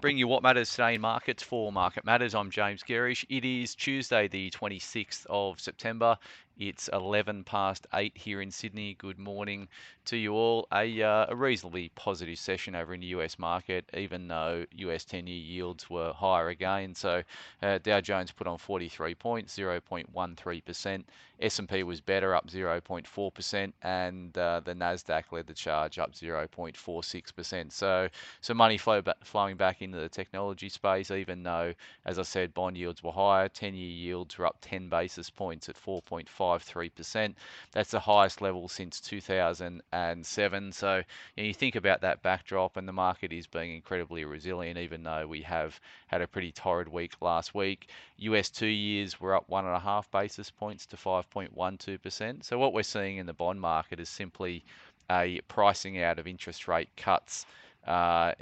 bring you what matters today in markets for Market Matters. I'm James Gerrish. It is Tuesday, the 26th of September. It's 11 past 8 here in Sydney. Good morning to you all. A, uh, a reasonably positive session over in the US market, even though US 10 year yields were higher again. So uh, Dow Jones put on 43 points, 0.13%. S&P was better, up 0.4%, and uh, the Nasdaq led the charge, up 0.46%. So some money flow ba- flowing back into the technology space, even though, as I said, bond yields were higher. 10-year yields were up 10 basis points at 4.53%. That's the highest level since 2007. So you think about that backdrop, and the market is being incredibly resilient, even though we have had a pretty torrid week last week. US two years were up one and a half basis points to 5.12%. So what we're seeing in the bond market is simply a pricing out of interest rate cuts uh,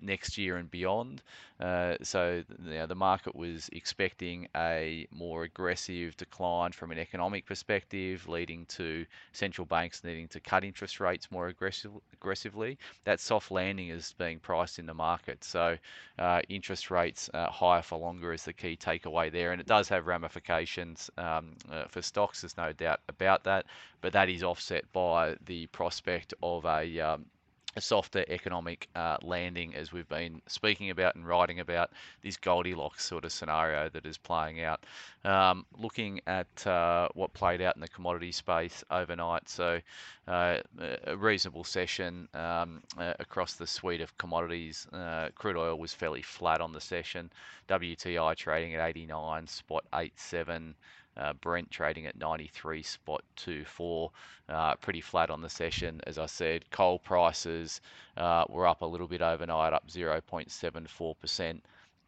next year and beyond. Uh, so you know, the market was expecting a more aggressive decline from an economic perspective, leading to central banks needing to cut interest rates more aggressive, aggressively. That soft landing is being priced in the market. So uh, interest rates higher for longer is the key takeaway there, and it does have ramifications um, uh, for stocks. There's no doubt about that, but that is offset by the prospect of a um, a softer economic uh, landing, as we've been speaking about and writing about this Goldilocks sort of scenario that is playing out. Um, looking at uh, what played out in the commodity space overnight, so uh, a reasonable session um, uh, across the suite of commodities. Uh, crude oil was fairly flat on the session. WTI trading at 89 spot 87. Uh, Brent trading at 93 spot 24, uh, pretty flat on the session. As I said, coal prices uh, were up a little bit overnight, up 0.74%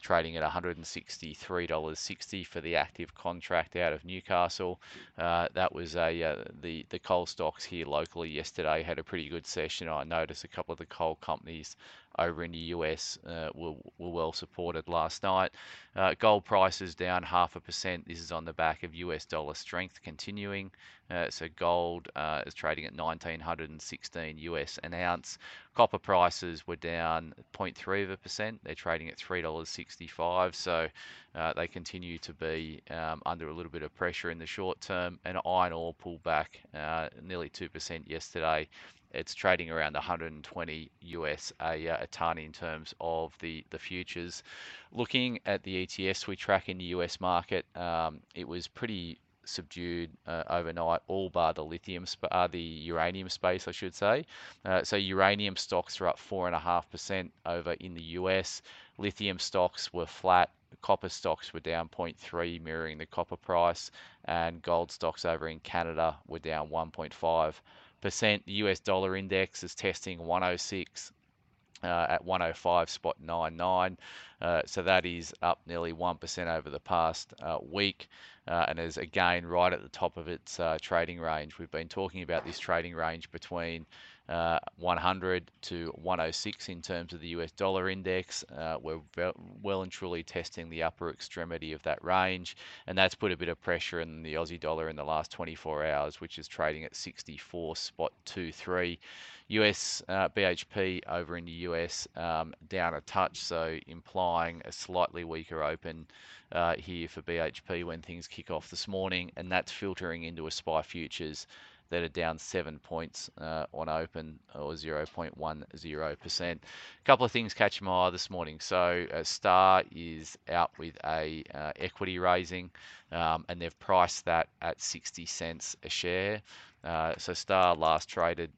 trading at $163.60 for the active contract out of Newcastle. Uh, that was a uh, the the coal stocks here locally yesterday had a pretty good session. I noticed a couple of the coal companies over in the US uh, were, were well supported last night. Uh, gold prices down half a percent. This is on the back of US dollar strength continuing. Uh, so gold uh, is trading at 1916 US an ounce. Copper prices were down 0.3 of a percent. They're trading at $3.65. So uh, they continue to be um, under a little bit of pressure in the short term. And iron ore pulled back uh, nearly 2% yesterday it's trading around 120 US a, uh, a ton in terms of the, the futures. Looking at the ETFs we track in the US market, um, it was pretty subdued uh, overnight, all bar the lithium, sp- uh, the uranium space, I should say. Uh, so uranium stocks are up four and a half percent over in the US. Lithium stocks were flat. Copper stocks were down 0.3, mirroring the copper price, and gold stocks over in Canada were down 1.5 percent. The US dollar index is testing 106 uh, at 105 spot 99. Uh, so that is up nearly 1% over the past uh, week uh, and is again right at the top of its uh, trading range. We've been talking about this trading range between uh, 100 to 106 in terms of the US dollar index. We're well and truly testing the upper extremity of that range, and that's put a bit of pressure in the Aussie dollar in the last 24 hours, which is trading at 64 spot 23. US BHP over in the US um, down a touch, so implying a slightly weaker open uh, here for BHP when things kick off this morning, and that's filtering into a SPI futures that are down seven points uh, on open or 0.10%. A couple of things catch my eye this morning. So uh, Star is out with a uh, equity raising, um, and they've priced that at 60 cents a share. Uh, so Star last traded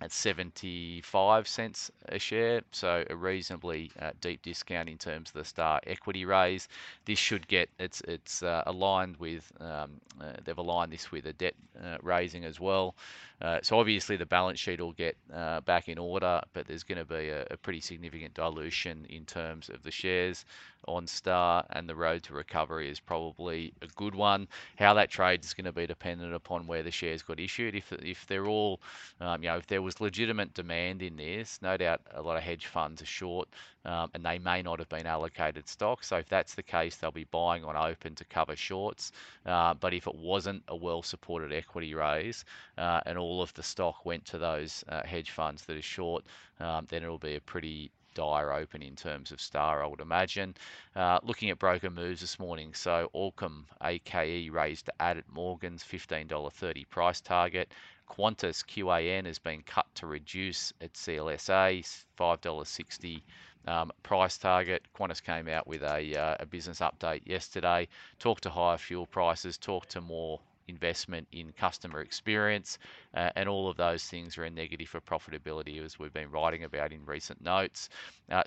at 75 cents a share, so a reasonably uh, deep discount in terms of the Star equity raise. This should get it's it's uh, aligned with um, uh, they've aligned this with a debt uh, raising as well. Uh, so obviously the balance sheet will get uh, back in order, but there's going to be a, a, pretty significant dilution in terms of the shares on Star, and the road to recovery is probably a good one. How that trades is going to be dependent upon where the shares got issued. If if they're all, um, you know, if there was legitimate demand in this, no doubt a lot of hedge funds are short, um, and they may not have been allocated stock. So if that's the case, they'll be buying on open to cover shorts. Uh, but if it wasn't a well-supported equity raise, uh, and all of the stock went to those uh, hedge funds that are short, um, then it'll be a pretty dire open in terms of star, I would imagine. Uh, looking at broker moves this morning, so Allkem AKE raised to add at Morgans $15.30 price target. Qantas QAN has been cut to reduce at CLSA, $5.60 um, price target. Qantas came out with a, uh, a business update yesterday, talked to higher fuel prices, talked to more investment in customer experience, uh, and all of those things are a negative for profitability, as we've been writing about in recent notes. Uh,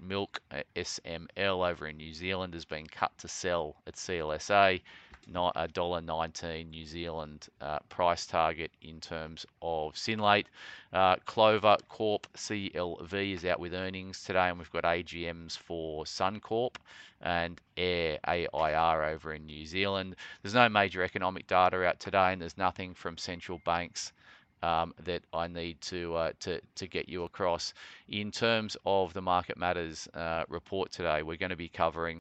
Milk uh, SML over in New Zealand has been cut to sell at CLSA a dollar nineteen New Zealand uh, price target in terms of Synlait. Uh, Clover Corp CLV is out with earnings today, and we've got AGMs for Suncorp and Air AIR over in New Zealand. There's no major economic data out today, and there's nothing from central banks. Um, that I need to, uh, to to get you across. In terms of the Market Matters uh, report today, we're going to be covering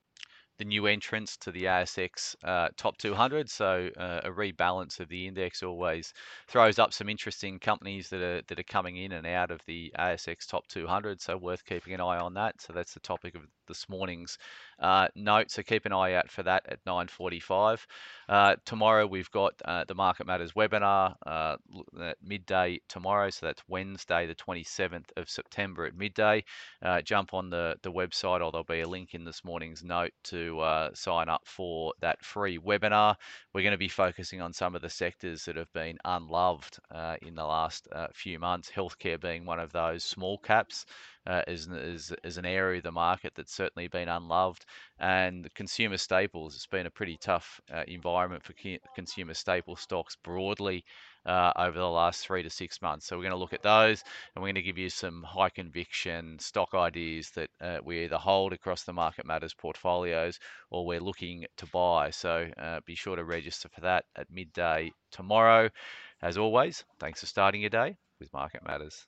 the new entrants to the ASX uh, top 200. So uh, a rebalance of the index always throws up some interesting companies that are that are coming in and out of the ASX top 200. So worth keeping an eye on that. So that's the topic of this morning's uh, note. So keep an eye out for that at 9:45. Uh, tomorrow we've got uh, the Market Matters webinar uh, at midday tomorrow. So that's Wednesday, the 27th of September at midday. Uh, jump on the the website, or there'll be a link in this morning's note to uh, sign up for that free webinar. We're going to be focusing on some of the sectors that have been unloved in the last few months. Healthcare being one of those small caps uh, is, is, is an area of the market that's certainly been unloved. And consumer staples, it's been a pretty tough uh, environment for consumer staple stocks broadly uh, over the last three to six months. So we're going to look at those and we're going to give you some high conviction stock ideas that uh, we either hold across the Market Matters portfolios or we're looking to buy. So uh, be sure to register for that at midday tomorrow. As always, thanks for starting your day with Market Matters.